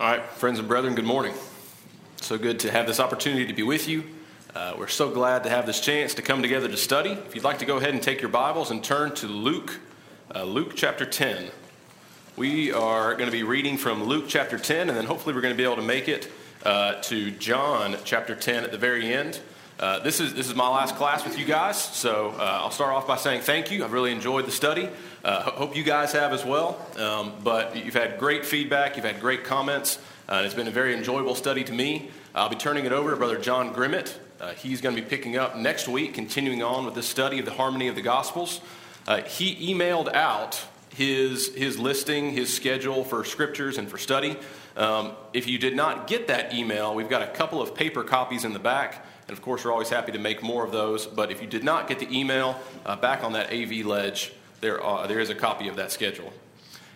All right, friends and brethren, good morning. So good to have this opportunity to be with you. Uh, we're so glad to have this chance to come together to study. If you'd like to go ahead and take your Bibles and turn to Luke, uh, Luke chapter 10. We are going to be reading from Luke chapter 10, and then hopefully we're going to be able to make it uh, to John chapter 10 at the very end. Uh, this, is, this is my last class with you guys, so uh, I'll start off by saying thank you. I've really enjoyed the study. Uh, hope you guys have as well. Um, but you've had great feedback, you've had great comments. Uh, it's been a very enjoyable study to me. I'll be turning it over to Brother John Grimmett. Uh, he's going to be picking up next week, continuing on with this study of the harmony of the Gospels. He emailed out his, his listing, his schedule for scriptures and for study. Um, if you did not get that email, we've got a couple of paper copies in the back. And of course, we're always happy to make more of those. But if you did not get the email, uh, back on that AV ledge, there, there is a copy of that schedule.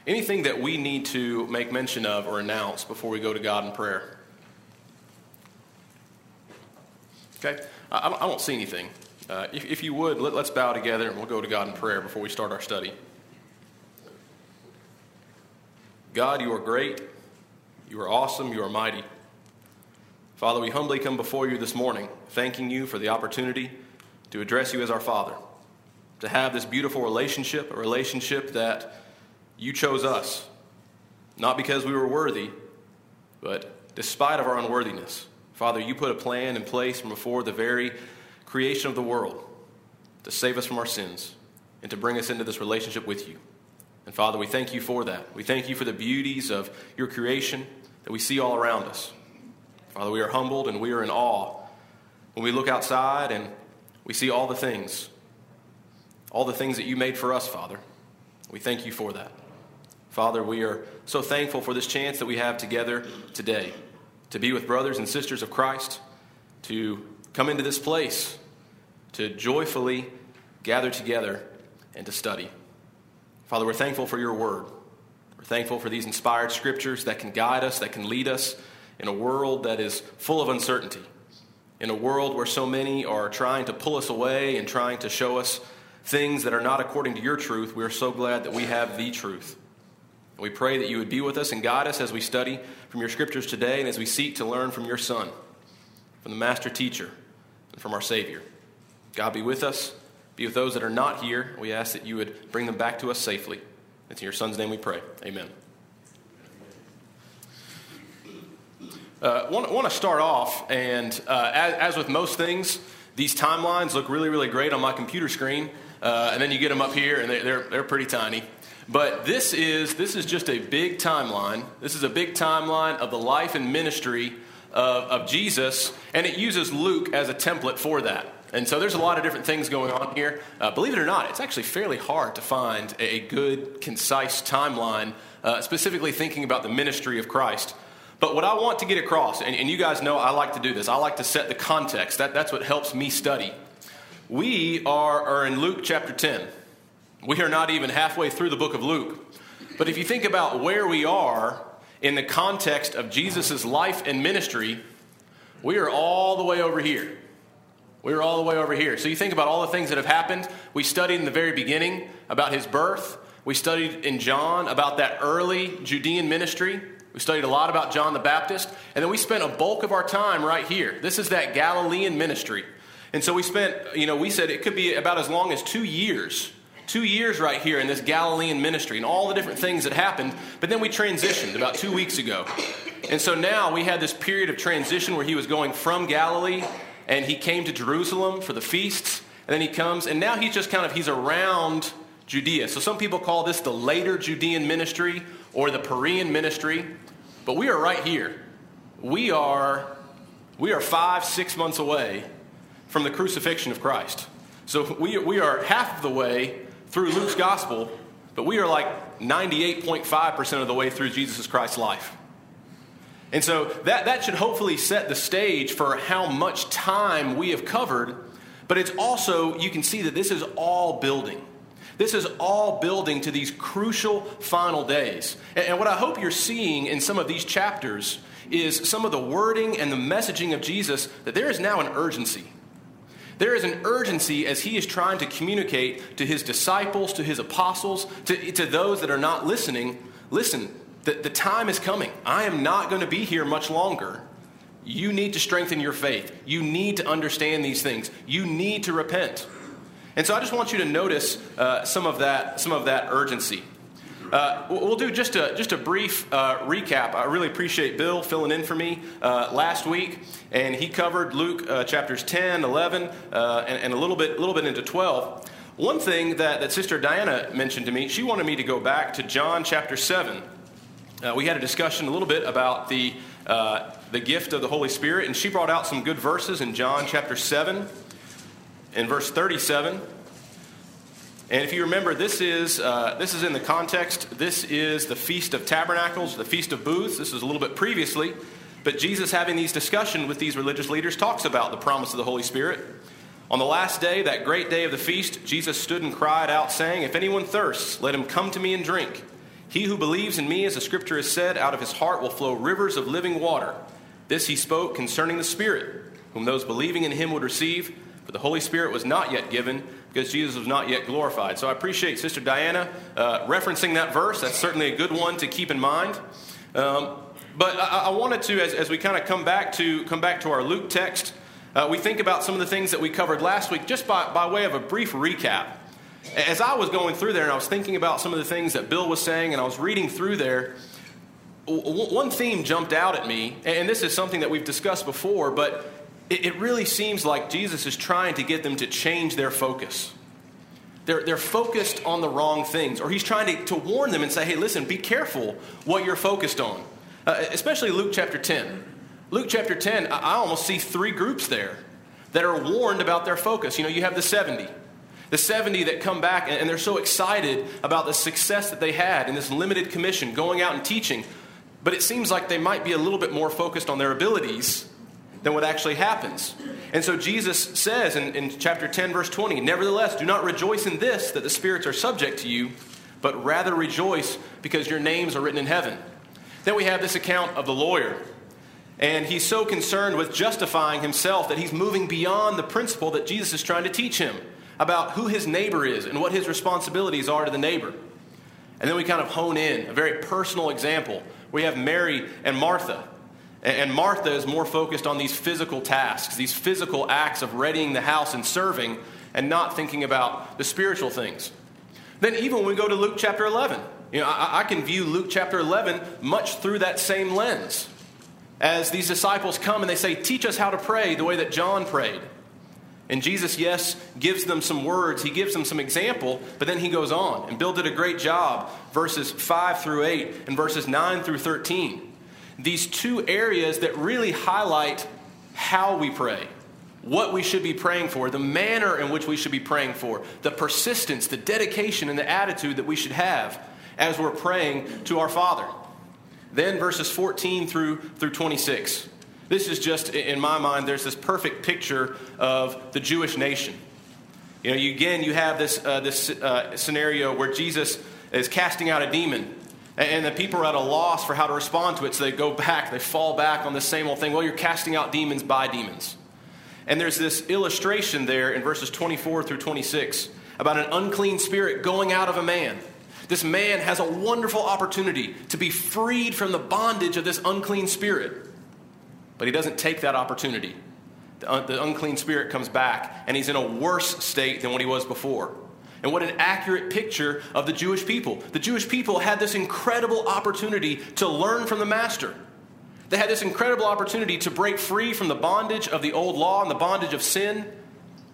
Anything that we need to make mention of or announce before we go to God in prayer? Okay? I, I don't see anything. Uh, if, if, you would, let, let's bow together and we'll go to God in prayer before we start our study. God, you are great. You are awesome. You are mighty. Father, we humbly come before you this morning, thanking you for the opportunity to address you as our Father to have this beautiful relationship, a relationship that you chose us, not because we were worthy, but despite of our unworthiness. Father, you put a plan in place from before the very creation of the world to save us from our sins and to bring us into this relationship with you. And Father, we thank you for that. We thank you for the beauties of your creation that we see all around us. Father, we are humbled and we are in awe when we look outside and we see all the things all the things that you made for us, Father. We thank you for that. Father, we are so thankful for this chance that we have together today to be with brothers and sisters of Christ, to come into this place, to joyfully gather together and to study. Father, we're thankful for your word. We're thankful for these inspired scriptures that can guide us, that can lead us in a world that is full of uncertainty, in a world where so many are trying to pull us away and trying to show us things that are not according to your truth, we are so glad that we have the truth. We pray that you would be with us and guide us as we study from your scriptures today and as we seek to learn from your Son, from the Master Teacher, and from our Savior. God be with us. Be with those that are not here. We ask that you would bring them back to us safely. It's in your son's name we pray. Amen. Uh, want, want to start off, and uh, as, as, with most things, these timelines look really, really great on my computer screen, uh, and then you get them up here, and they, they're, they're pretty tiny. But this is, this is just a big timeline. This is a big timeline of the life and ministry of, of Jesus, and it uses Luke as a template for that. And so there's a lot of different things going on here. Uh, believe it or not, it's actually fairly hard to find a good, concise timeline, uh, specifically thinking about the ministry of Christ. But what I want to get across, and, and, you guys know I like to do this, I like to set the context. That, that's what helps me study. We are, are in Luke chapter 10. We are not even halfway through the book of Luke. But if you think about where we are in the context of Jesus' life and ministry, we are all the way over here. We are all the way over here. So you think about all the things that have happened. We studied in the very beginning about his birth. We studied in John about that early Judean ministry. We studied a lot about John the Baptist, and then we spent a bulk of our time right here. This is that Galilean ministry. And so we spent, you know, we said it could be about as long as two years. Two years right here in this Galilean ministry and all the different things that happened. But then we transitioned about two weeks ago. And so now we had this period of transition where he was going from Galilee and he came to Jerusalem for the feasts. And then he comes, and now he's just kind of, he's around Judea. So some people call this the later Judean ministry or the Perean ministry. But we are right here. We are, we are five, six months away from the crucifixion of Christ. So we, we are half of the way through Luke's gospel, but we are like 98.5% of the way through Jesus Christ's life. And so that, that should hopefully set the stage for how much time we have covered, but it's also, you can see that this is all building. This is all building to these crucial final days. And what I hope you're seeing in some of these chapters is some of the wording and the messaging of Jesus that there is now an urgency. There is an urgency as he is trying to communicate to his disciples, to his apostles, to, to those that are not listening. Listen, the, the time is coming. I am not going to be here much longer. You need to strengthen your faith. You need to understand these things. You need to repent. And so I just want you to notice uh, some, of that, some of that urgency. Uh, we'll do just a, just a brief uh, recap. I really appreciate Bill filling in for me uh, last week, and he covered Luke uh, chapters 10, 11, uh, and, and, a little bit, little bit into 12. One thing that, that Sister Diana mentioned to me, she wanted me to go back to John chapter 7. Uh, we had a discussion a little bit about the, the gift of the Holy Spirit, and she brought out some good verses in John chapter 7 in verse 37. And if you remember, this is, uh, this is in the context, this is the Feast of Tabernacles, the Feast of Booths. This is a little bit previously. But Jesus, having these discussions with these religious leaders, talks about the promise of the Holy Spirit. On the last day, that great day of the feast, Jesus stood and cried out, saying, If anyone thirsts, let him come to me and drink. He who believes in me, as the scripture has said, out of his heart will flow rivers of living water. This he spoke concerning the Spirit, whom those believing in him would receive. For the Holy Spirit was not yet given because Jesus was not yet glorified. So I appreciate Sister Diana uh, referencing that verse. That's certainly a good one to keep in mind. Um, but I, I, wanted to, as, as we kind of come back to come back to our Luke text, uh, we think about some of the things that we covered last week, just by, by way of a brief recap. As I was going through there and I was thinking about some of the things that Bill was saying, and I was reading through there, one theme jumped out at me, and this is something that we've discussed before, but it, really seems like Jesus is trying to get them to change their focus. They're, they're focused on the wrong things, or he's trying to, to warn them and say, hey, listen, be careful what you're focused on. Uh, especially Luke chapter 10. Luke chapter 10, I, I almost see three groups there that are warned about their focus. You know, you have the 70. The 70 that come back and they're so excited about the success that they had in this limited commission, going out and teaching. But it seems like they might be a little bit more focused on their abilities than what actually happens. And so Jesus says in, in chapter 10, verse 20, Nevertheless, do not rejoice in this, that the spirits are subject to you, but rather rejoice because your names are written in heaven. Then we have this account of the lawyer. And he's so concerned with justifying himself that he's moving beyond the principle that Jesus is trying to teach him about who his neighbor is and what his responsibilities are to the neighbor. And then we kind of hone in a very personal example. We have Mary and Martha. And Martha is more focused on these physical tasks, these physical acts of readying the house and serving. and not thinking about the spiritual things. Then, even when we go to Luke chapter 11, you know, I, I can view Luke chapter 11 much through that same lens. As these disciples come and they say, Teach us how to pray the way that John prayed. And Jesus, yes, gives them some words, he gives them some example, but then he goes on. And Bill did a great job, verses 5 through 8 and verses 9 through 13. These two areas that really highlight how we pray, what we should be praying for, the manner in which we should be praying for, the persistence, the dedication, and the attitude that we should have as we're praying to our Father. Then verses 14 through, through 26. This is just, in my mind, there's this perfect picture of the Jewish nation. You know, you, again, you have this, uh, this uh, scenario where Jesus is casting out a demon, and the people are at a loss for how to respond to it, so they go back, they fall back on the same old thing. Well, you're casting out demons by demons. And there's this illustration there in verses 24 through 26 about an unclean spirit going out of a man. This man has a wonderful opportunity to be freed from the bondage of this unclean spirit. But he doesn't take that opportunity. The, un- the, unclean spirit comes back, and he's in a worse state than what he was before. And what an accurate picture of the Jewish people. The Jewish people had this incredible opportunity to learn from the Master. They had this incredible opportunity to break free from the bondage of the old law and the bondage of sin,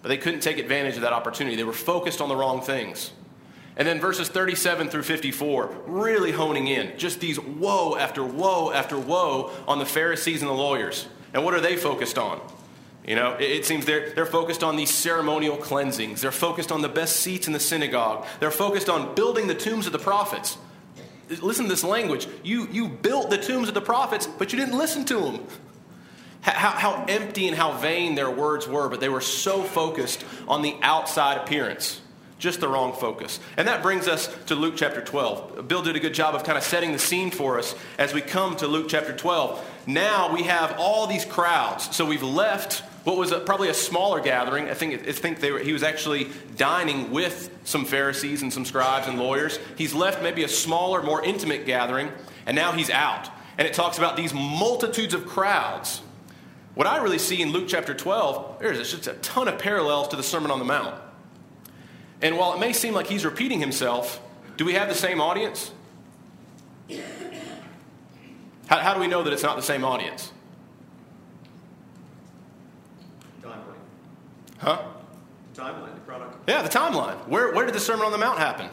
but they couldn't take advantage of that opportunity. They were focused on the wrong things. And then verses 37 through 54, really honing in. Just these woe after woe after woe on the Pharisees and the lawyers. And what are they focused on? You know, it, seems they're, they're focused on these ceremonial cleansings. They're focused on the best seats in the synagogue. They're focused on building the tombs of the prophets. Listen to this language. You, you built the tombs of the prophets, but you didn't listen to them. How, how empty and how vain their words were, but they were so focused on the outside appearance. Just the wrong focus. And that brings us to Luke chapter 12. Bill did a good job of kind of setting the scene for us as we come to Luke chapter 12. Now we have all these crowds. So we've left what was a, probably a smaller gathering. I think, I think were, he was actually dining with some Pharisees and some scribes and lawyers. He's left maybe a smaller, more intimate gathering, and now he's out. And it talks about these multitudes of crowds. What I really see in Luke chapter 12, there's just a ton of parallels to the Sermon on the Mount. And while it may seem like he's repeating himself, do we have the same audience? How, how do we know that it's not the same audience? Timeline. Huh? Timeline, the product. Yeah, the timeline. Where, where did the Sermon on the Mount happen?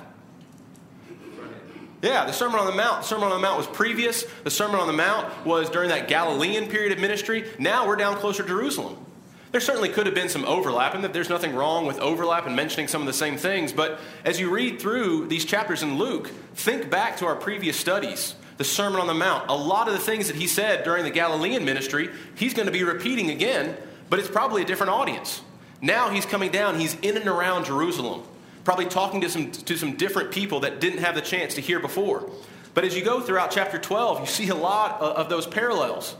Yeah, the Sermon on the Mount. The Sermon on the Mount was previous. The Sermon on the Mount was during that Galilean period of ministry. Now we're down closer to Jerusalem. There certainly could have been some overlap, and that there's nothing wrong with overlap and mentioning some of the same things. But as you read through these chapters in Luke, think back to our previous studies, the Sermon on the Mount. A lot of the things that he said during the Galilean ministry, he's going to be repeating again, but it's probably a different audience. Now he's coming down, he's in and around Jerusalem, probably talking to some, to some different people that didn't have the chance to hear before. But as you go throughout chapter 12, you see a lot of those parallels.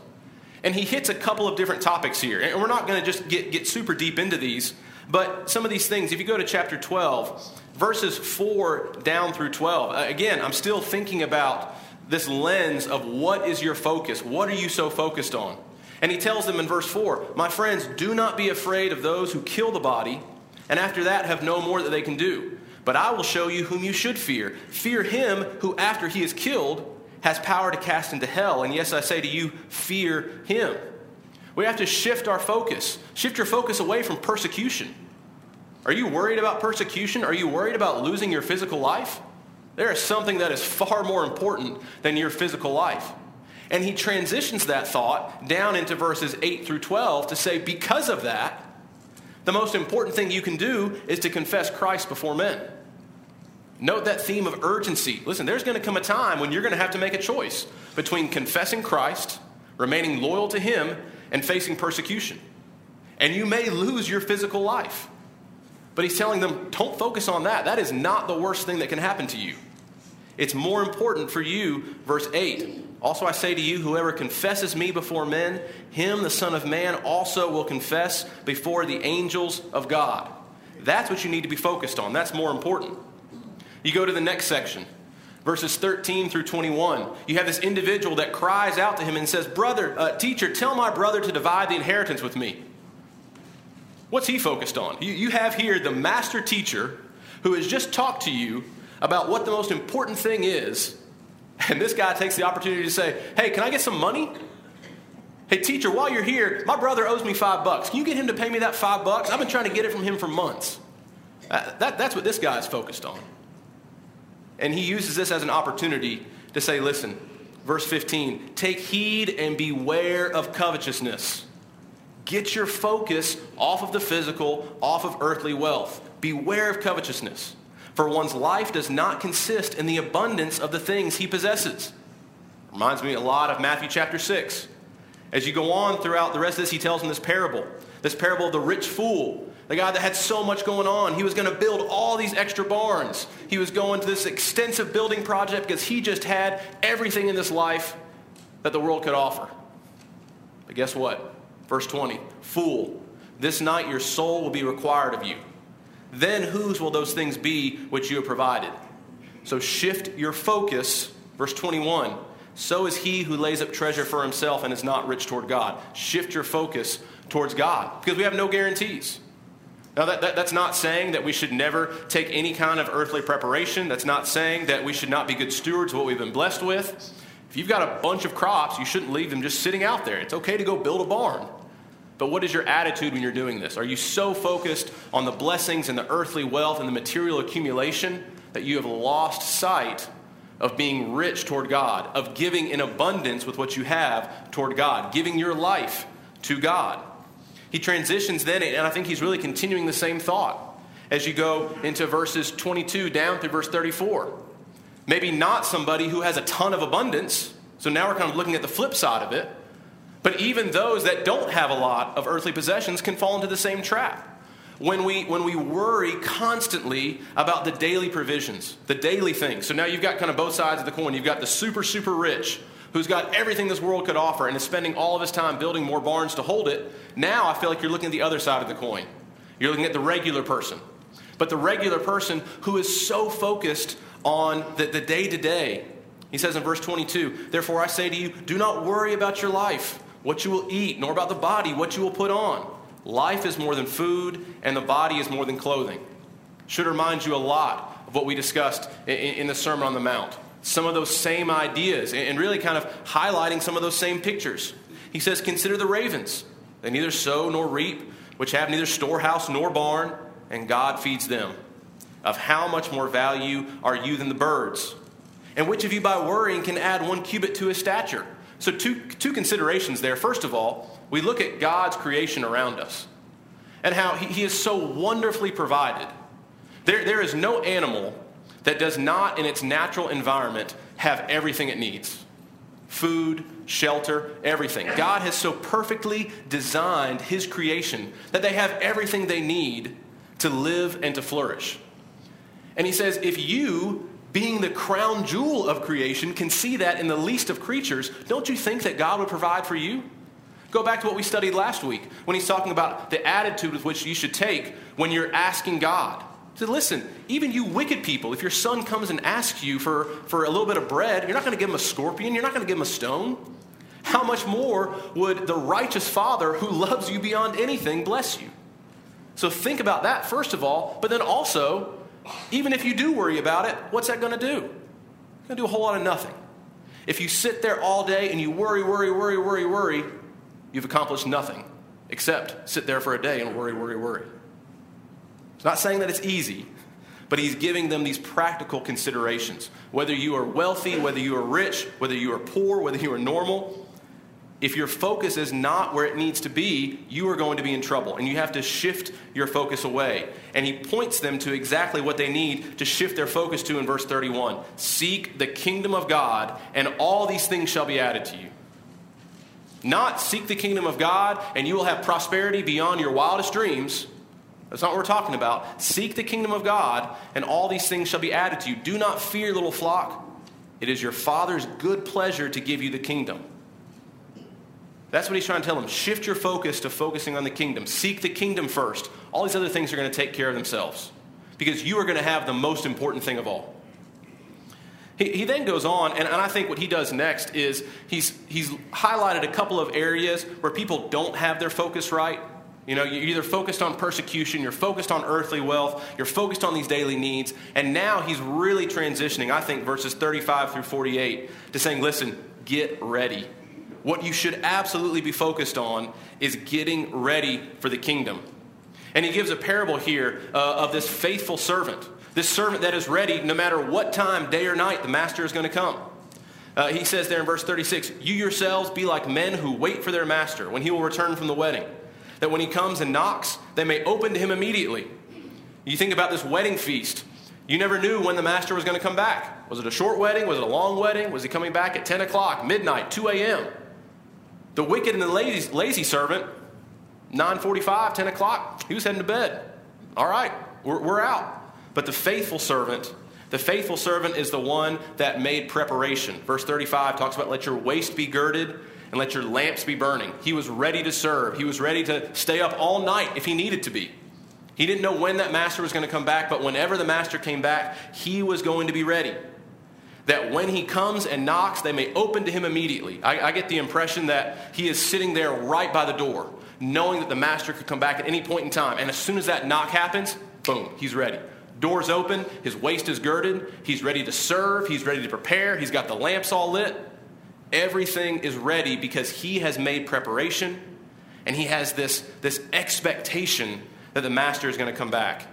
And he hits a couple of different topics here. And we're not going to just get, get super deep into these, but some of these things, if you go to chapter 12, verses 4 down through 12, uh, again, I'm still thinking about this lens of what is your focus? What are you so focused on? And he tells them in verse 4 My friends, do not be afraid of those who kill the body, and after that have no more that they can do. But I will show you whom you should fear. Fear him who, after he is killed, has power to cast into hell. And yes, I say to you, fear him. We have to shift our focus. Shift your focus away from persecution. Are you worried about persecution? Are you worried about losing your physical life? There is something that is far more important than your physical life. And he transitions that thought down into verses 8 through 12 to say, because of that, the most important thing you can do is to confess Christ before men. Note that theme of urgency. Listen, there's going to come a time when you're going to have to make a choice between confessing Christ, remaining loyal to Him, and facing persecution. And you may lose your physical life. But He's telling them, don't focus on that. That is not the worst thing that can happen to you. It's more important for you, verse 8. Also, I say to you, whoever confesses me before men, him, the Son of Man, also will confess before the angels of God. That's what you need to be focused on. That's more important. You go to the next section, verses 13 through 21. You have this individual that cries out to him and says, Brother, uh, teacher, tell my brother to divide the inheritance with me. What's he focused on? You, you have here the master teacher who has just talked to you about what the most important thing is. And this guy takes the opportunity to say, Hey, can I get some money? Hey, teacher, while you're here, my brother owes me five bucks. Can you get him to pay me that five bucks? I've been trying to get it from him for months. Uh, that, that's what this guy is focused on. And he uses this as an opportunity to say, listen, verse 15, take heed and beware of covetousness. Get your focus off of the physical, off of earthly wealth. Beware of covetousness, for one's life does not consist in the abundance of the things he possesses. Reminds me a lot of Matthew chapter 6. As you go on throughout the rest of this, he tells them this parable this parable of the rich fool, the guy that had so much going on. He was going to build all these extra barns. He was going to this extensive building project because he just had everything in this life that the world could offer. But guess what? Verse 20 Fool, this night your soul will be required of you. Then whose will those things be which you have provided? So shift your focus. Verse 21 So is he who lays up treasure for himself and is not rich toward God. Shift your focus towards God because we have no guarantees. Now, that, that, that's not saying that we should never take any kind of earthly preparation. That's not saying that we should not be good stewards of what we've been blessed with. If you've got a bunch of crops, you shouldn't leave them just sitting out there. It's okay to go build a barn. But what is your attitude when you're doing this? Are you so focused on the blessings and the earthly wealth and the material accumulation that you have lost sight of being rich toward God, of giving in abundance with what you have toward God, giving your life to God? He transitions then, and I think he's really continuing the same thought as you go into verses 22 down through verse 34. Maybe not somebody who has a ton of abundance. So now we're kind of looking at the flip side of it. But even those that don't have a lot of earthly possessions can fall into the same trap. When we, when we worry constantly about the daily provisions, the daily things. So now you've got kind of both sides of the coin. You've got the super, super rich who's got everything this world could offer and is spending all of his time building more barns to hold it. Now I feel like you're looking at the other side of the coin. You're looking at the regular person. But the regular person who is so focused on the day to day, he says in verse 22 Therefore I say to you, do not worry about your life what you will eat, nor about the body, what you will put on. Life is more than food, and the body is more than clothing. Should remind you a lot of what we discussed in, the Sermon on the Mount. Some of those same ideas, and really kind of highlighting some of those same pictures. He says, Consider the ravens. They neither sow nor reap, which have neither storehouse nor barn, and God feeds them. Of how much more value are you than the birds? And which of you by worrying can add one cubit to his stature? So, two, two considerations there. First of all, we look at God's creation around us and how He, he is so wonderfully provided. There, there is no animal that does not, in its natural environment, have everything it needs food, shelter, everything. God has so perfectly designed His creation that they have everything they need to live and to flourish. And He says, if you being the crown jewel of creation, can see that in the least of creatures, don't you think that God would provide for you? Go back to what we studied last week when he's talking about the attitude with which you should take when you're asking God. Said, listen, even you wicked people, if your son comes and asks you for, for a little bit of bread, you're not going to give him a scorpion, you're not going to give him a stone. How much more would the righteous Father who loves you beyond anything bless you? So think about that, first of all, but then also even if you do worry about it, what's that going to do? It's going to do a whole lot of nothing. If you sit there all day and you worry, worry, worry, worry, worry, you've accomplished nothing except sit there for a day and worry, worry, worry. It's not saying that it's easy, but he's giving them these practical considerations. Whether you are wealthy, whether you are rich, whether you are poor, whether you are normal, if your focus is not where it needs to be, you are going to be in trouble. And you have to shift your focus away. And he points them to exactly what they need to shift their focus to in verse 31 Seek the kingdom of God, and all these things shall be added to you. Not seek the kingdom of God, and you will have prosperity beyond your wildest dreams. That's not what we're talking about. Seek the kingdom of God, and all these things shall be added to you. Do not fear, little flock. It is your Father's good pleasure to give you the kingdom. That's what he's trying to tell them. Shift your focus to focusing on the kingdom. Seek the kingdom first. All these other things are going to take care of themselves because you are going to have the most important thing of all. He, he then goes on, and, and I think what he does next is he's, he's highlighted a couple of areas where people don't have their focus right. You know, you're either focused on persecution, you're focused on earthly wealth, you're focused on these daily needs, and now he's really transitioning, I think, verses 35 through 48 to saying, listen, get ready. What you should absolutely be focused on is getting ready for the kingdom. And he gives a parable here uh, of this faithful servant, this servant that is ready no matter what time, day or night, the master is going to come. Uh, he says there in verse 36 You yourselves be like men who wait for their master when he will return from the wedding, that when he comes and knocks, they may open to him immediately. You think about this wedding feast. You never knew when the master was going to come back. Was it a short wedding? Was it a long wedding? Was he coming back at 10 o'clock, midnight, 2 a.m.? The wicked and the lazy, lazy servant 9.45, 10 o'clock, he was heading to bed. All right, we're, we're out. But the faithful servant, the faithful servant is the one that made preparation. Verse 35 talks about let your waist be girded and let your lamps be burning. He was ready to serve. He was ready to stay up all night if he needed to be. He didn't know when that master was going to come back, but whenever the master came back, he was going to be ready. That when he comes and knocks, they may open to him immediately. I, I get the impression that he is sitting there right by the door knowing that the master could come back at any point in time. And as soon as that knock happens, boom, he's ready. Doors open, his waist is girded, he's ready to serve, he's ready to prepare, he's got the lamps all lit. Everything is ready because he has made preparation and he has this, this expectation that the master is going to come back.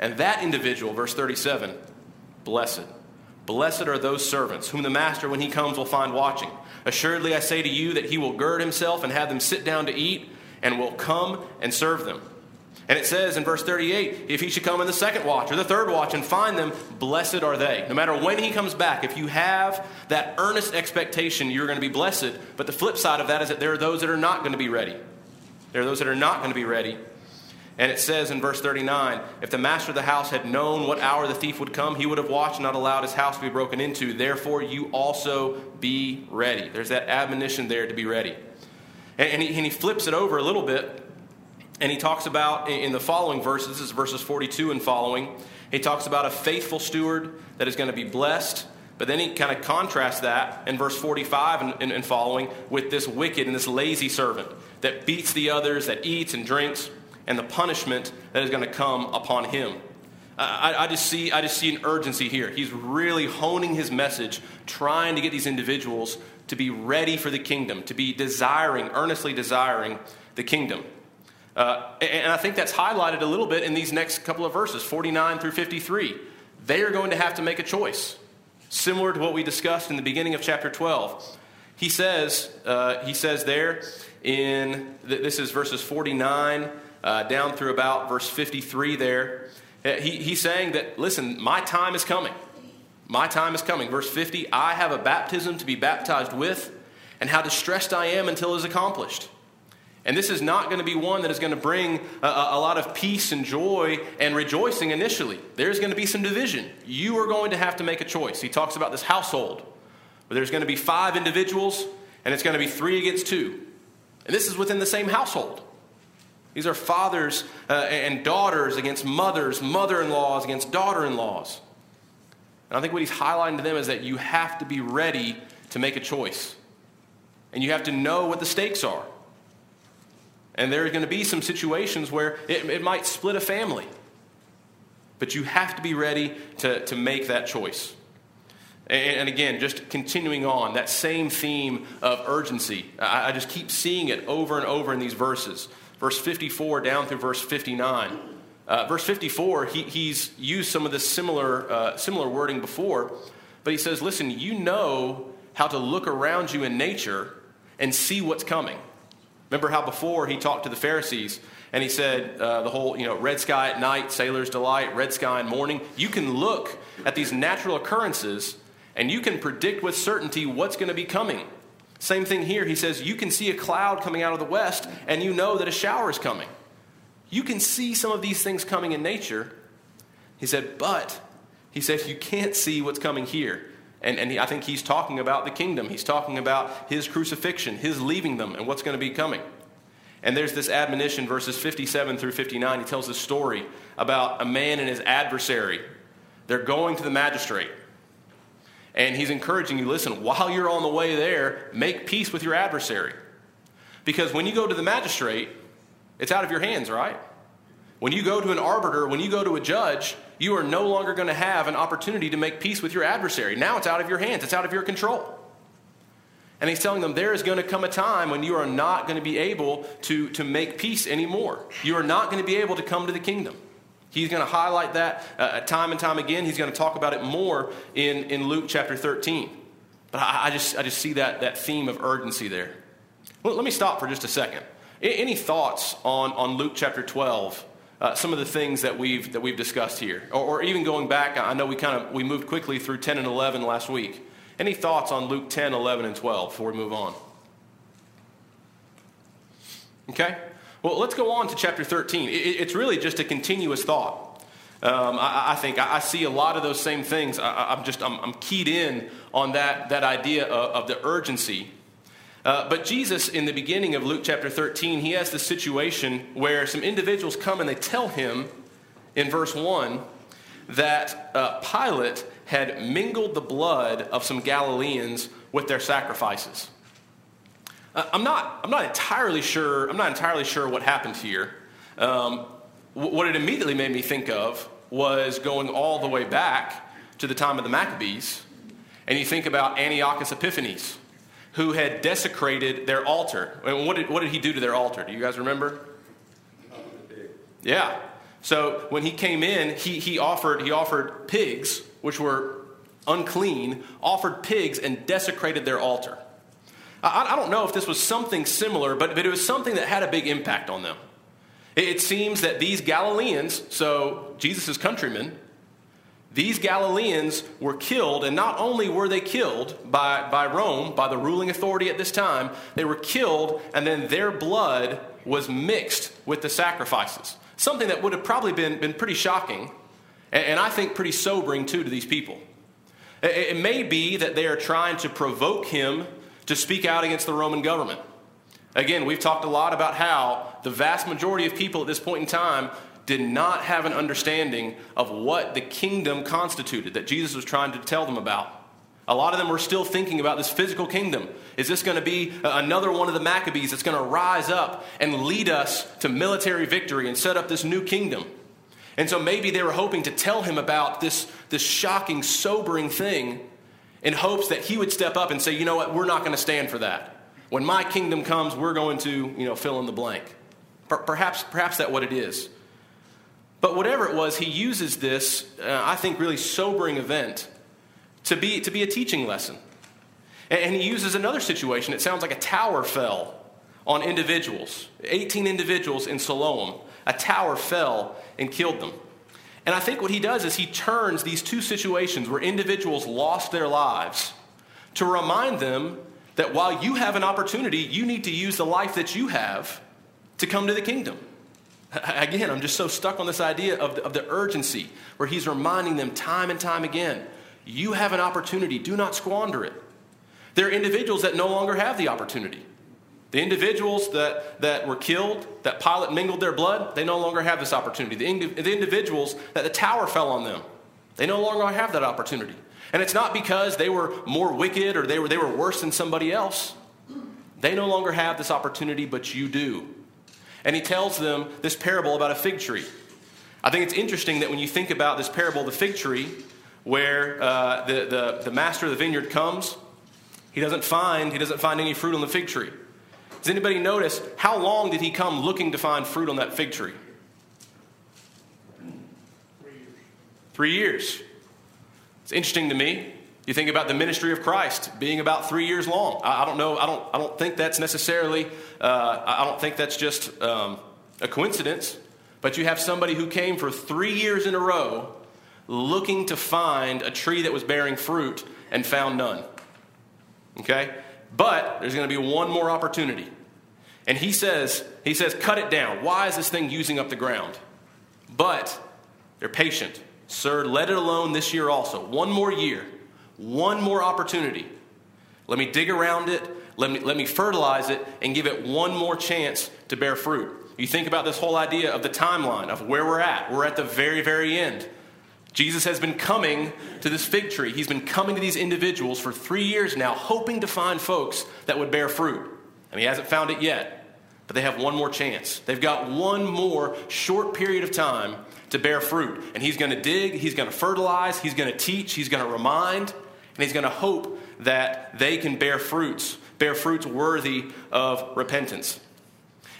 And that individual, verse 37, blessed. Blessed are those servants whom the master, when he comes, will find watching. Assuredly, I say to you that he will gird himself and have them sit down to eat and will come and serve them. And it says in verse 38 if he should come in the second watch or the third watch and find them, blessed are they. No matter when he comes back, if you have that earnest expectation, you're going to be blessed. But the flip side of that is that there are those that are not going to be ready. There are those that are not going to be ready. And it says in verse 39 if the master of the house had known what hour the thief would come, he would have watched and not allowed his house to be broken into. Therefore, you also be ready. There's that admonition there to be ready. And, he, and he flips it over a little bit, and he talks about in the following verses, this is verses 42 and following, he talks about a faithful steward that is going to be blessed. But then he kind of contrasts that in verse 45 and, and, and, following with this wicked and this lazy servant that beats the others, that eats and drinks, and the punishment that is going to come upon him. I, I, just see, I just see an urgency here. He's really honing his message, trying to get these individuals to be ready for the kingdom, to be desiring, earnestly desiring the kingdom. Uh, and I think that's highlighted a little bit in these next couple of verses, 49 through 53. They are going to have to make a choice, similar to what we discussed in the beginning of chapter 12. He says, uh, he says there in, this is verses 49 uh, down through about verse 53 there. Uh, he, he's saying that, listen, my time is coming. My time is coming. Verse 50 I have a baptism to be baptized with, and how distressed I am until it is accomplished. And this is not going to be one that is going to bring a, a, lot of peace and joy and rejoicing initially. There's going to be some division. You are going to have to make a choice. He talks about this household where there's going to be five individuals, and it's going to be three against two. And this is within the same household. These are fathers uh, and daughters against mothers, mother in laws against daughter in laws. And I think what he's highlighting to them is that you have to be ready to make a choice. And you have to know what the stakes are. And there are going to be some situations where it, it might split a family. But you have to be ready to, to make that choice. And, again, just continuing on, that same theme of urgency. I just keep seeing it over and over in these verses. Verse 54 down through verse 59. Uh, verse 54, he, he's used some of this similar, uh, similar wording before, but he says, Listen, you know how to look around you in nature and see what's coming. Remember how before he talked to the Pharisees and he said, uh, the whole, you know, red sky at night, sailor's delight, red sky in morning. You can look at these natural occurrences and you can predict with certainty what's going to be coming. Same thing here. He says, you can see a cloud coming out of the west and you know that a shower is coming. You can see some of these things coming in nature. He said, but he said, you can't see what's coming here. And, and he, I think he's talking about the kingdom. He's talking about his crucifixion, his leaving them, and what's going to be coming. And there's this admonition, verses 57 through 59. He tells this story about a man and his adversary. They're going to the magistrate. And he's encouraging you listen, while you're on the way there, make peace with your adversary. Because when you go to the magistrate, It's out of your hands, right? When you go to an arbiter, when you go to a judge, you are no longer going to have an opportunity to make peace with your adversary. Now it's out of your hands, it's out of your control. And he's telling them there is going to come a time when you are not going to be able to, to make peace anymore. You are not going to be able to come to the kingdom. He's going to highlight that uh, time and time again. He's going to talk about it more in, in Luke chapter 13. But I, I, just, I just see that, that theme of urgency there. Well, let me stop for just a second. Any thoughts on, on Luke chapter 12? Uh, some of the things that we've, that we've discussed here. Or, or even going back, I know we kind of we moved quickly through 10 and 11 last week. Any thoughts on Luke 10, 11, and 12 before we move on? Okay? Well, let's go on to chapter 13. it's really just a continuous thought. Um, I, I, think I, see a lot of those same things. I, am just I'm, I'm, keyed in on that, that idea of, of the urgency. Uh, but Jesus, in the beginning of Luke chapter 13, he has this situation where some individuals come and they tell him in verse 1 that uh, Pilate had mingled the blood of some Galileans with their sacrifices. Uh, I'm, not, I'm not entirely sure. I'm not entirely sure what happened here. Um, what it immediately made me think of was going all the way back to the time of the Maccabees, and you think about Antiochus Epiphanes, who had desecrated their altar. And what did, what did he do to their altar? Do you guys remember? Yeah. So when he came in, he, he, offered, he offered pigs, which were unclean, offered pigs and desecrated their altar. I, I don't know if this was something similar, but, but it was something that had a big impact on them. It seems that these Galileans, so Jesus' countrymen, these Galileans were killed, and not only were they killed by, by Rome, by the ruling authority at this time, they were killed, and then their blood was mixed with the sacrifices. Something that would have probably been, been pretty shocking, and, and I think pretty sobering too to these people. It, it may be that they are trying to provoke him to speak out against the Roman government. Again, we've talked a lot about how the vast majority of people at this point in time did not have an understanding of what the kingdom constituted that Jesus was trying to tell them about. A lot of them were still thinking about this physical kingdom. Is this going to be another one of the Maccabees that's going to rise up and lead us to military victory and set up this new kingdom? And so maybe they were hoping to tell him about this, this shocking, sobering thing in hopes that he would step up and say, you know what, we're not going to stand for that. When my kingdom comes, we're going to, you know, fill in the blank. Perhaps, perhaps that's what it is. But whatever it was, he uses this, uh, I think, really sobering event to be, to be a teaching lesson. And, and he uses another situation. It sounds like a tower fell on individuals 18 individuals in Siloam. A tower fell and killed them. And I think what he does is he turns these two situations where individuals lost their lives to remind them that while you have an opportunity, you need to use the life that you have to come to the kingdom. Again, I'm just so stuck on this idea of the, of the urgency where he's reminding them time and time again you have an opportunity, do not squander it. There are individuals that no longer have the opportunity. The individuals that, that were killed, that Pilate mingled their blood, they no longer have this opportunity. The, the individuals that the tower fell on them, they no longer have that opportunity. And it's not because they were more wicked or they were, they were worse than somebody else. They no longer have this opportunity, but you do. And he tells them this parable about a fig tree. I think it's interesting that when you think about this parable, the fig tree, where uh, the, the, the master of the vineyard comes, he doesn't find he doesn't find any fruit on the fig tree. Does anybody notice how long did he come looking to find fruit on that fig tree? Three years. Three years. It's interesting to me. You think about the ministry of Christ being about three years long. I, I don't know. I don't. I don't think that's necessarily. Uh, I don't think that's just um, a coincidence. But you have somebody who came for three years in a row, looking to find a tree that was bearing fruit and found none. Okay, but there's going to be one more opportunity, and he says. He says, "Cut it down. Why is this thing using up the ground?" But they're patient. Sir, let it alone this year also. One more year, one more opportunity. Let me dig around it, let me, let me fertilize it, and give it one more chance to bear fruit. You think about this whole idea of the timeline of where we're at. We're at the very, very end. Jesus has been coming to this fig tree. He's been coming to these individuals for three years now, hoping to find folks that would bear fruit. And he hasn't found it yet. but they have one more chance. They've got one more short period of time to bear fruit. And he's going to dig, he's going to fertilize, he's going to teach, he's going to remind, and he's going to hope that they can bear fruits, bear fruits worthy of repentance.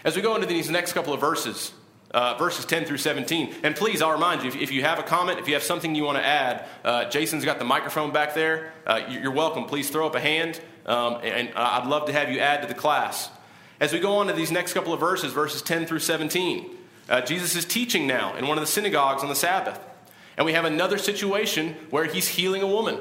As we go into these next couple of verses, uh, verses 10 through 17. And please, I'll remind you if, if, you have a comment, if you have something you want to add, uh, Jason's got the microphone back there. Uh, you're welcome. Please throw up a hand, um, and I'd love to have you add to the class. As we go on to these next couple of verses, verses 10 through 17, uh, Jesus is teaching now in one of the synagogues on the Sabbath. And we have another situation where he's healing a woman.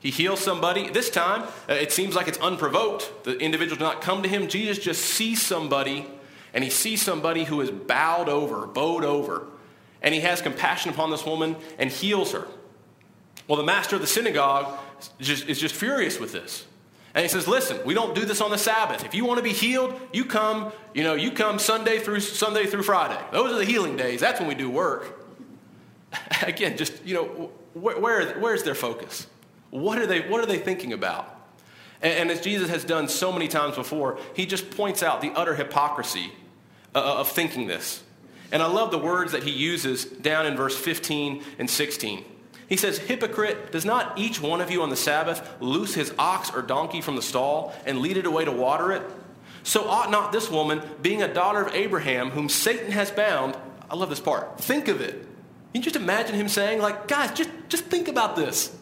He heals somebody. This time, uh, it seems like it's unprovoked. The individual does not come to him. Jesus just sees somebody and he sees somebody who is bowed over, bowed over, and he has compassion upon this woman and heals her. Well, the master of the synagogue is just, furious with this. And he says, "Listen, we don't do this on the Sabbath. If you want to be healed, you come, you know, you come Sunday through Sunday through Friday. Those are the healing days. That's when we do work." Again, just you know, where, where where's their focus? What are they What are they thinking about? And, and as Jesus has done so many times before, he just points out the utter hypocrisy Uh, uh, of thinking this. And I love the words that he uses down in verse 15 and 16. He says, Hypocrite, does not each one of you on the Sabbath loose his ox or donkey from the stall and lead it away to water it? So ought not this woman, being a daughter of Abraham, whom Satan has bound, I love this part, think of it. You just imagine him saying, like, guys, just, just think about this.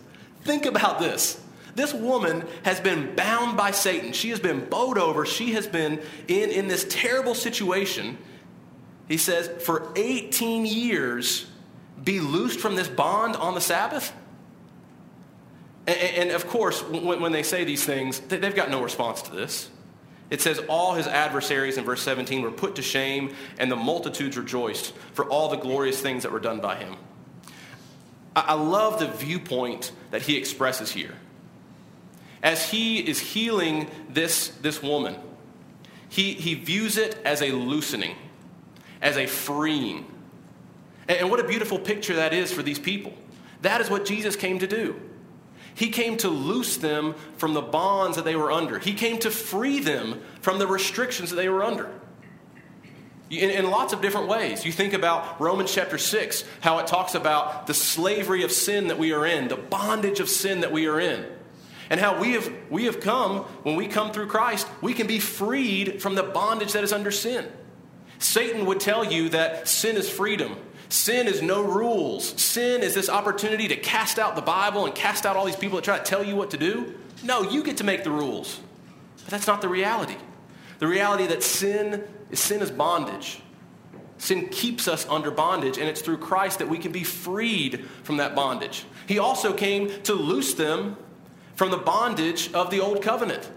Think about this. This woman has been bound by Satan. She has been bowed over. She has been in, in this terrible situation. He says, for 18 years, be loosed from this bond on the Sabbath? And, and of course, when, when they say these things, they've got no response to this. It says, All his adversaries in verse 17 were put to shame, and the multitudes rejoiced for all the glorious things that were done by him. I, I love the viewpoint that he expresses here as he is healing this, this woman, he, he views it as a loosening, as a freeing. And, and what a beautiful picture that is for these people. That is what Jesus came to do. He came to loose them from the bonds that they were under. He came to free them from the restrictions that they were under. In, in, lots of different ways. You think about Romans chapter 6, how it talks about the slavery of sin that we are in, the bondage of sin that we are in and how we have, we have come, when we come through Christ, we can be freed from the bondage that is under sin. Satan would tell you that sin is freedom. Sin is no rules. Sin is this opportunity to cast out the Bible and cast out all these people that try to tell you what to do. No, you get to make the rules. But that's not the reality. The reality that sin is sin is bondage. Sin keeps us under bondage, and it's through Christ that we can be freed from that bondage. He also came to loose them from the bondage of the old covenant.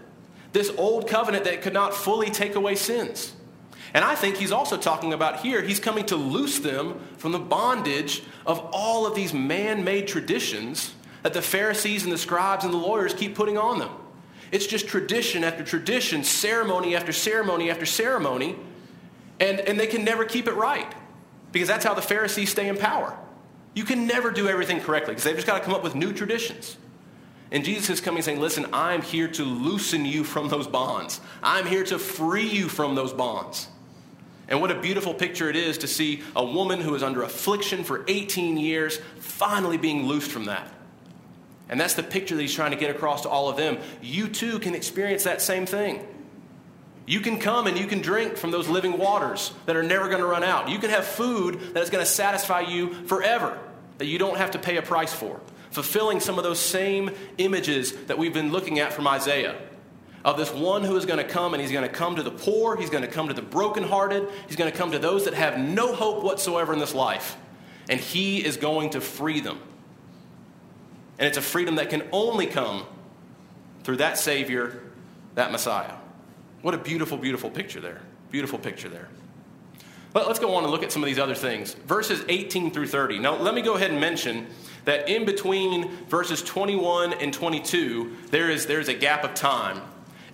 This old covenant that could not fully take away sins. And I think he's also talking about here, he's coming to loose them from the bondage of all of these man made traditions that the Pharisees and the scribes and the lawyers keep putting on them. It's just tradition after tradition, ceremony after ceremony after ceremony, and, and they can never keep it right because that's how the Pharisees stay in power. You can never do everything correctly because they've just got to come up with new traditions. And Jesus is coming saying, Listen, I'm here to loosen you from those bonds. I'm here to free you from those bonds. And what a beautiful picture it is to see a woman who is under affliction for 18 years finally being loosed from that. And that's the picture that he's trying to get across to all of them. You too can experience that same thing. You can come and you can drink from those living waters that are never going to run out. You can have food that is going to satisfy you forever, that you don't have to pay a price for fulfilling some of those same images that we've been looking at from Isaiah of this one who is going to come and he's going to come to the poor, he's going to come to the brokenhearted, he's going to come to those that have no hope whatsoever in this life. And he is going to free them. And it's a freedom that can only come through that Savior, that Messiah. What a beautiful, beautiful picture there. Beautiful picture there. But let's go on and look at some of these other things. Verses 18 through 30. Now, let me go ahead and mention that in between verses 21 and 22, there is, there is a gap of time.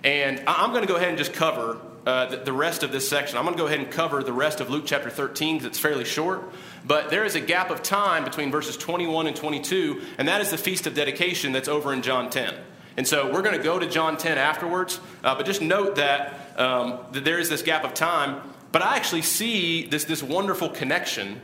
And I'm going to go ahead and just cover uh, the, the, rest of this section. I'm going to go ahead and cover the rest of Luke chapter 13 because it's fairly short. But there is a gap of time between verses 21 and 22, and that is the Feast of Dedication that's over in John 10. And so we're going to go to John 10 afterwards, uh, but just note that, um, that there is this gap of time. But I actually see this, this wonderful connection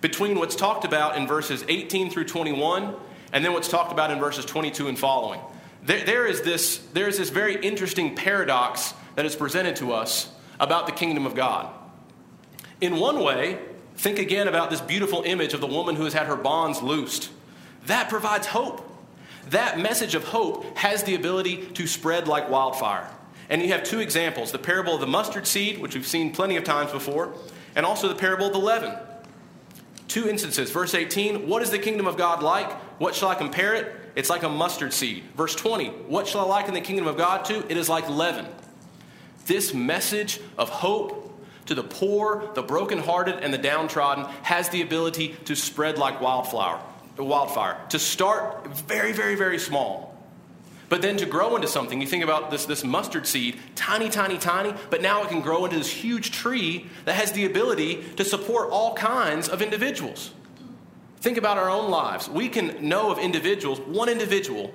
between what's talked about in verses 18 through 21 and then what's talked about in verses 22 and following. There, there, is this, there is this very interesting paradox that is presented to us about the kingdom of God. In one way, think again about this beautiful image of the woman who has had her bonds loosed. That provides hope. That message of hope has the ability to spread like wildfire. And you have two examples the parable of the mustard seed, which we've seen plenty of times before, and also the parable of the leaven. Two instances. Verse 18, what is the kingdom of God like? What shall I compare it? It's like a mustard seed. Verse 20, what shall I liken the kingdom of God to? It is like leaven. This message of hope to the poor, the brokenhearted, and the downtrodden has the ability to spread like wildflower, wildfire. To start very, very, very small. But then to grow into something, you think about this, this mustard seed, tiny, tiny, tiny, but now it can grow into this huge tree that has the ability to support all kinds of individuals. Think about our own lives. We can know of individuals, one individual,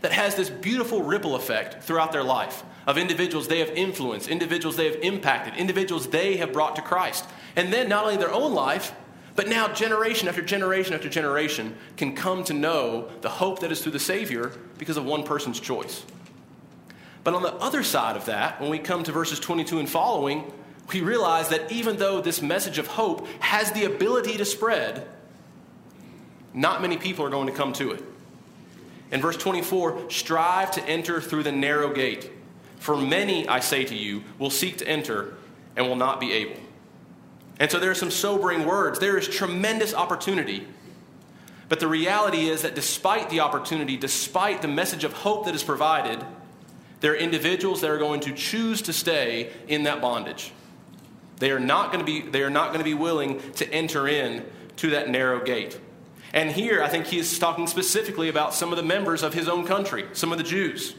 that has this beautiful ripple effect throughout their life of individuals they have influenced, individuals they have impacted, individuals they have brought to Christ. And then not only their own life, but now generation after generation after generation can come to know the hope that is through the Savior because of one person's choice. But on the other side of that, when we come to verses 22 and following, we realize that even though this message of hope has the ability to spread, not many people are going to come to it. In verse 24, strive to enter through the narrow gate. For many, I say to you, will seek to enter and will not be able. And so there are some sobering words. There is tremendous opportunity. But the reality is that despite the opportunity, despite the message of hope that is provided, there are individuals that are going to choose to stay in that bondage. They are not going to be, they are not going to be willing to enter in to that narrow gate. And here, I think he is talking specifically about some of the members of his own country, some of the Jews.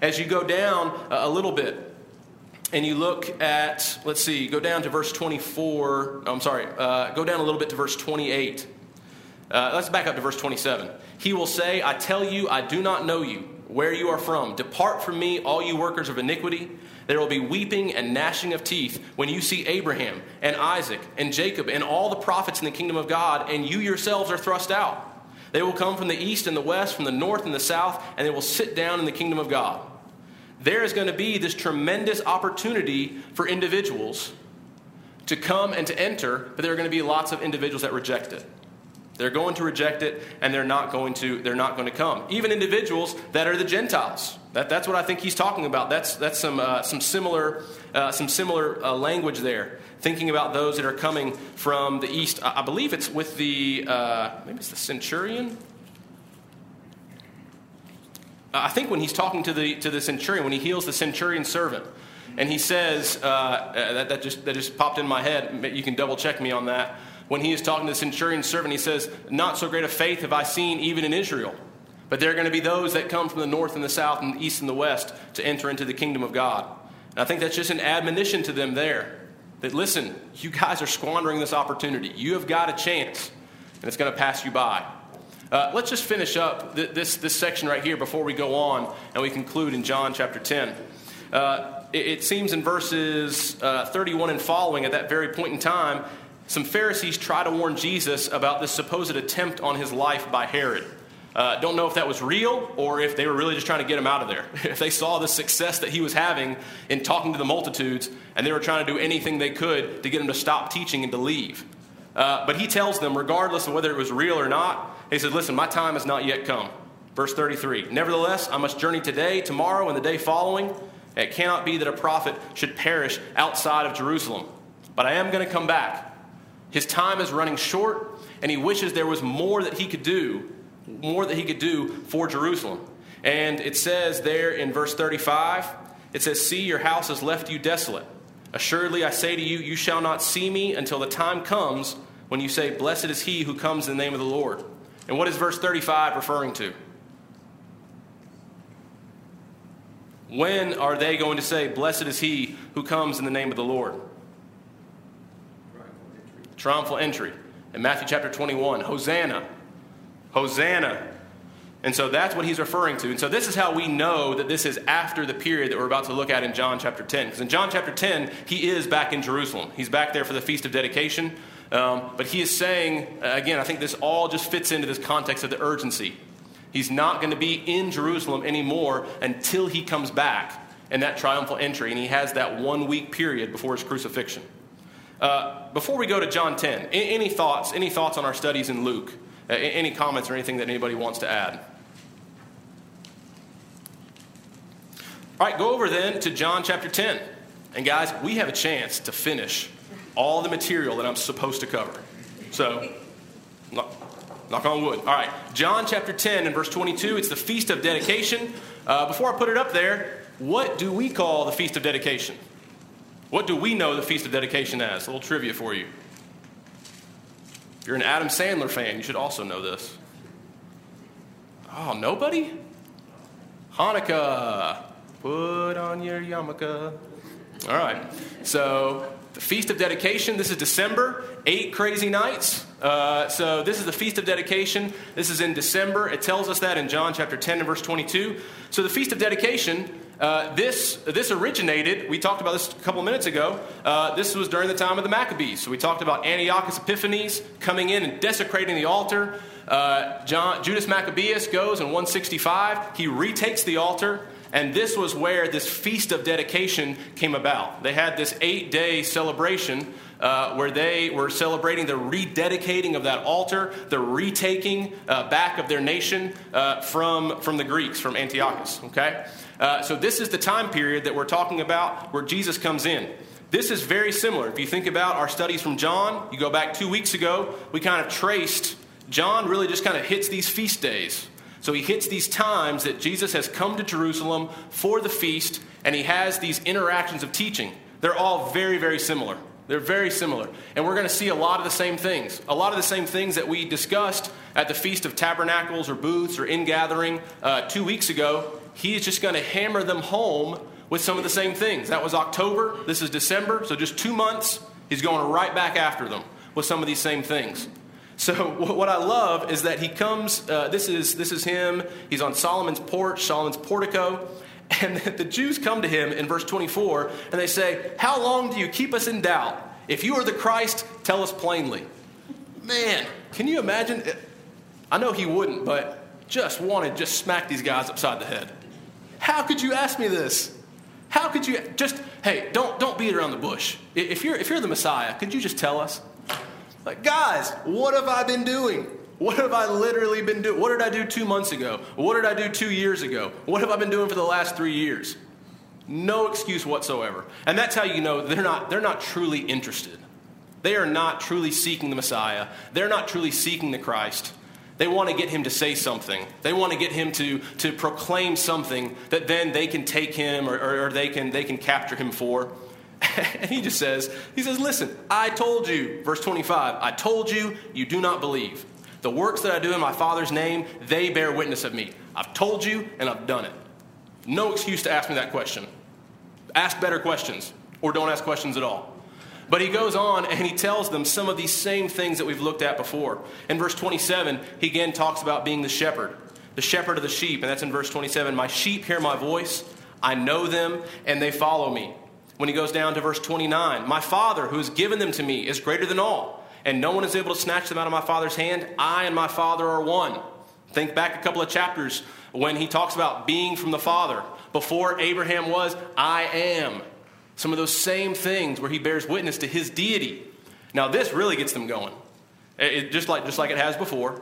As you go down a little bit, and you look at, let's see, go down to verse 24. I'm sorry, uh, go down a little bit to verse 28. Uh, let's back up to verse 27. He will say, I tell you, I do not know you, where you are from. Depart from me, all you workers of iniquity. There will be weeping and gnashing of teeth when you see Abraham and Isaac and Jacob and all the prophets in the kingdom of God, and you yourselves are thrust out. They will come from the east and the west, from the north and the south, and they will sit down in the kingdom of God there is going to be this tremendous opportunity for individuals to come and to enter, but there are going to be lots of individuals that reject it. They're going to reject it and they're not going to, they're not going to come. Even individuals that are the Gentiles. That, that's what I think he's talking about. That's, that's some, uh, some similar, uh, some similar uh, language there. Thinking about those that are coming from the east. I, I believe it's with the, uh, maybe it's the centurion. I think when he's talking to the, to the centurion, when he heals the centurion servant, and he says, uh, uh, that, that, just, that just popped in my head, you can double check me on that. When he is talking to the centurion servant, he says, Not so great a faith have I seen even in Israel. But there are going to be those that come from the north and the south and the east and the west to enter into the kingdom of God. And I think that's just an admonition to them there that listen, you guys are squandering this opportunity. You have got a chance, and it's going to pass you by. Uh, let's just finish up th- this, this section right here before we go on and we conclude in John chapter 10. Uh, it, it, seems in verses uh, 31 and following, at that very point in time, some Pharisees try to warn Jesus about this supposed attempt on his life by Herod. Uh, don't know if that was real or if they were really just trying to get him out of there. if they saw the success that he was having in talking to the multitudes and they were trying to do anything they could to get him to stop teaching and to leave. Uh, but he tells them, regardless of whether it was real or not, he said, Listen, my time has not yet come. Verse 33 Nevertheless, I must journey today, tomorrow, and the day following. It cannot be that a prophet should perish outside of Jerusalem. But I am going to come back. His time is running short, and he wishes there was more that he could do, more that he could do for Jerusalem. And it says there in verse 35, it says, See, your house has left you desolate. Assuredly, I say to you, you shall not see me until the time comes when you say, Blessed is he who comes in the name of the Lord. And what is verse 35 referring to? When are they going to say, Blessed is he who comes in the name of the Lord? Triumphal entry. In Matthew chapter 21, Hosanna. Hosanna. And so that's what he's referring to. And so this is how we know that this is after the period that we're about to look at in John chapter 10. Because in John chapter 10, he is back in Jerusalem. He's back there for the Feast of Dedication. Um, but he is saying, uh, again, I think this all just fits into this context of the urgency. He's not going to be in Jerusalem anymore until he comes back in that triumphal entry. And he has that one week period before his crucifixion. Uh, before we go to John 10, any thoughts, any thoughts on our studies in Luke? Uh, any comments or anything that anybody wants to add? All right, go over then to John chapter 10. And guys, we have a chance to finish all the material that I'm supposed to cover. So, knock, knock on wood. All right, John chapter 10 and verse 22, it's the Feast of Dedication. Uh, before I put it up there, what do we call the Feast of Dedication? What do we know the Feast of Dedication as? A little trivia for you. If you're an Adam Sandler fan, you should also know this. Oh, nobody? Hanukkah. Put on your yarmulke. All right. So, the Feast of Dedication, this is December, eight crazy nights. Uh, so, this is the Feast of Dedication. This is in December. It tells us that in John chapter 10 and verse 22. So, the Feast of Dedication, uh, this, this originated, we talked about this a couple minutes ago. Uh, this was during the time of the Maccabees. So, we talked about Antiochus Epiphanes coming in and desecrating the altar. Uh, John, Judas Maccabeus goes in 165. He retakes the altar. And this was where this feast of dedication came about. They had this eight day celebration uh, where they were celebrating the rededicating of that altar, the retaking uh, back of their nation uh, from, from the Greeks, from Antiochus. Okay? Uh, so, this is the time period that we're talking about where Jesus comes in. This is very similar. If you think about our studies from John, you go back two weeks ago, we kind of traced, John really just kind of hits these feast days. So he hits these times that Jesus has come to Jerusalem for the feast, and he has these interactions of teaching. They're all very, very similar. They're very similar. And we're going to see a lot of the same things. A lot of the same things that we discussed at the Feast of Tabernacles or Booths or Ingathering uh, two weeks ago. He is just going to hammer them home with some of the same things. That was October. This is December. So just two months. He's going right back after them with some of these same things. So what I love is that he comes. Uh, this is this is him. He's on Solomon's porch, Solomon's portico, and the Jews come to him in verse 24, and they say, "How long do you keep us in doubt? If you are the Christ, tell us plainly." Man, can you imagine? I know he wouldn't, but just wanted just smack these guys upside the head. How could you ask me this? How could you just hey, don't don't beat around the bush. If you're if you're the Messiah, could you just tell us? Like, guys, what have I been doing? What have I literally been doing? What did I do two months ago? What did I do two years ago? What have I been doing for the last three years? No excuse whatsoever. And that's how you know they're not, they're not truly interested. They are not truly seeking the Messiah. They're not truly seeking the Christ. They want to get him to say something. They want to get him to, to proclaim something that then they can take him or, or, or they, can, they can capture him for. And he just says, he says, listen, I told you, verse 25, I told you, you do not believe. The works that I do in my Father's name, they bear witness of me. I've told you and I've done it. No excuse to ask me that question. Ask better questions or don't ask questions at all. But he goes on and he tells them some of these same things that we've looked at before. In verse 27, he again talks about being the shepherd, the shepherd of the sheep. And that's in verse 27 My sheep hear my voice, I know them, and they follow me. When he goes down to verse 29, My Father, who has given them to me, is greater than all, and no one is able to snatch them out of my Father's hand. I and my Father are one. Think back a couple of chapters when he talks about being from the Father. Before Abraham was, I am. Some of those same things where he bears witness to his deity. Now, this really gets them going, it, just, like, just like it has before.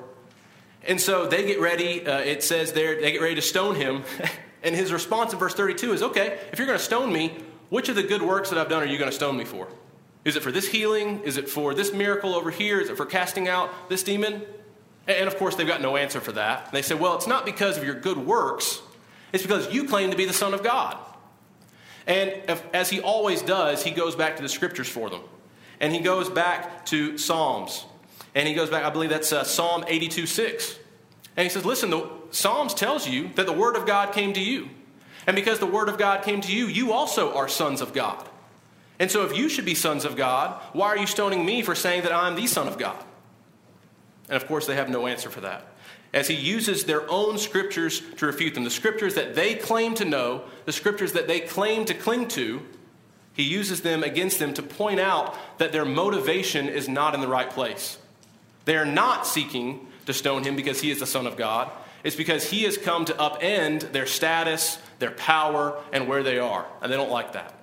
And so they get ready, uh, it says there, they get ready to stone him. and his response in verse 32 is okay, if you're going to stone me, which of the good works that I've done are you going to stone me for? Is it for this healing? Is it for this miracle over here? Is it for casting out this demon? And of course, they've got no answer for that. And they say, well, it's not because of your good works, it's because you claim to be the Son of God. And if, as he always does, he goes back to the scriptures for them. And he goes back to Psalms. And he goes back, I believe that's uh, Psalm 82 6. And he says, listen, the Psalms tells you that the word of God came to you. And because the word of God came to you, you also are sons of God. And so if you should be sons of God, why are you stoning me for saying that I'm the son of God? And of course, they have no answer for that. as he uses their own scriptures to refute them. The scriptures that they claim to know, the scriptures that they claim to cling to, he uses them against them to point out that their motivation is not in the right place. They are not seeking to stone him because he is the Son of God. It's because he has come to upend their status, their power, and where they are. And they don't like that.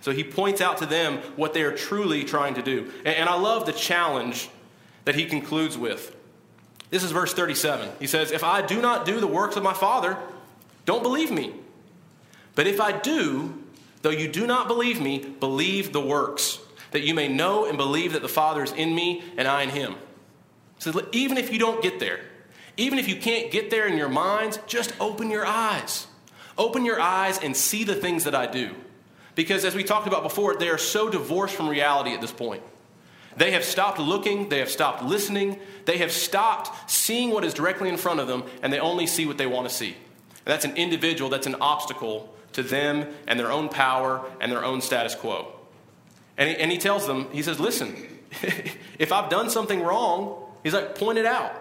So he points out to them what they are truly trying to do. And, I love the challenge that he concludes with. This is verse 37. He says, If I do not do the works of my Father, don't believe me. But if I do, though you do not believe me, believe the works, that you may know and believe that the Father is in me and I in him. So even if you don't get there, even if you can't get there in your minds, just open your eyes. Open your eyes and see the things that I do. Because as we talked about before, they are so divorced from reality at this point. They have stopped looking, they have stopped listening, they have stopped seeing what is directly in front of them, and they only see what they want to see. And that's an individual, that's an obstacle to them and their own power and their own status quo. And he, and he tells them, he says, Listen, if I've done something wrong, he's like, point it out.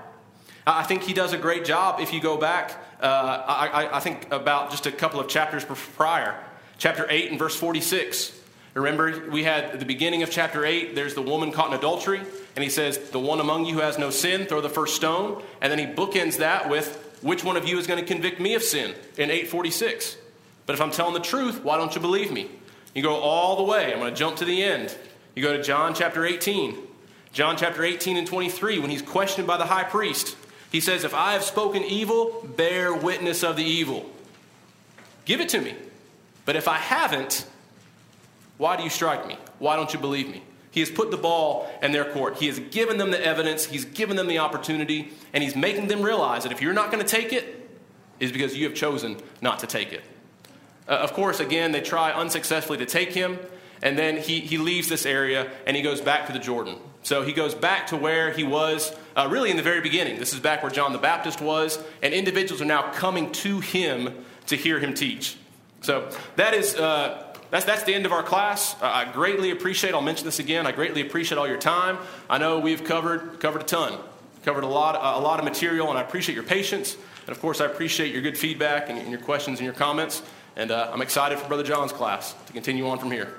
I think he does a great job if you go back, uh, I, I think about just a couple of chapters prior. Chapter 8 and verse 46. Remember, we had the beginning of chapter 8, there's the woman caught in adultery, and he says, The one among you who has no sin, throw the first stone. And then he bookends that with, Which one of you is going to convict me of sin? in 846. But if I'm telling the truth, why don't you believe me? You go all the way. I'm going to jump to the end. You go to John chapter 18. John chapter 18 and 23, when he's questioned by the high priest, he says, If I have spoken evil, bear witness of the evil. Give it to me. But if I haven't, why do you strike me? Why don't you believe me? He has put the ball in their court. He has given them the evidence, he's given them the opportunity, and he's making them realize that if you're not going to take it, is because you have chosen not to take it. Uh, of course, again, they try unsuccessfully to take him, and then he, he leaves this area and he goes back to the Jordan. So he goes back to where he was uh, really in the very beginning. This is back where John the Baptist was, and individuals are now coming to him to hear him teach. So that is. Uh, that's, that's the end of our class. Uh, I greatly appreciate, I'll mention this again, I greatly appreciate all your time. I know we've covered, covered a ton, covered a lot, a lot of material, and I appreciate your patience. And of course, I appreciate your good feedback and, and your questions and your comments. And uh, I'm excited for Brother John's class to continue on from here.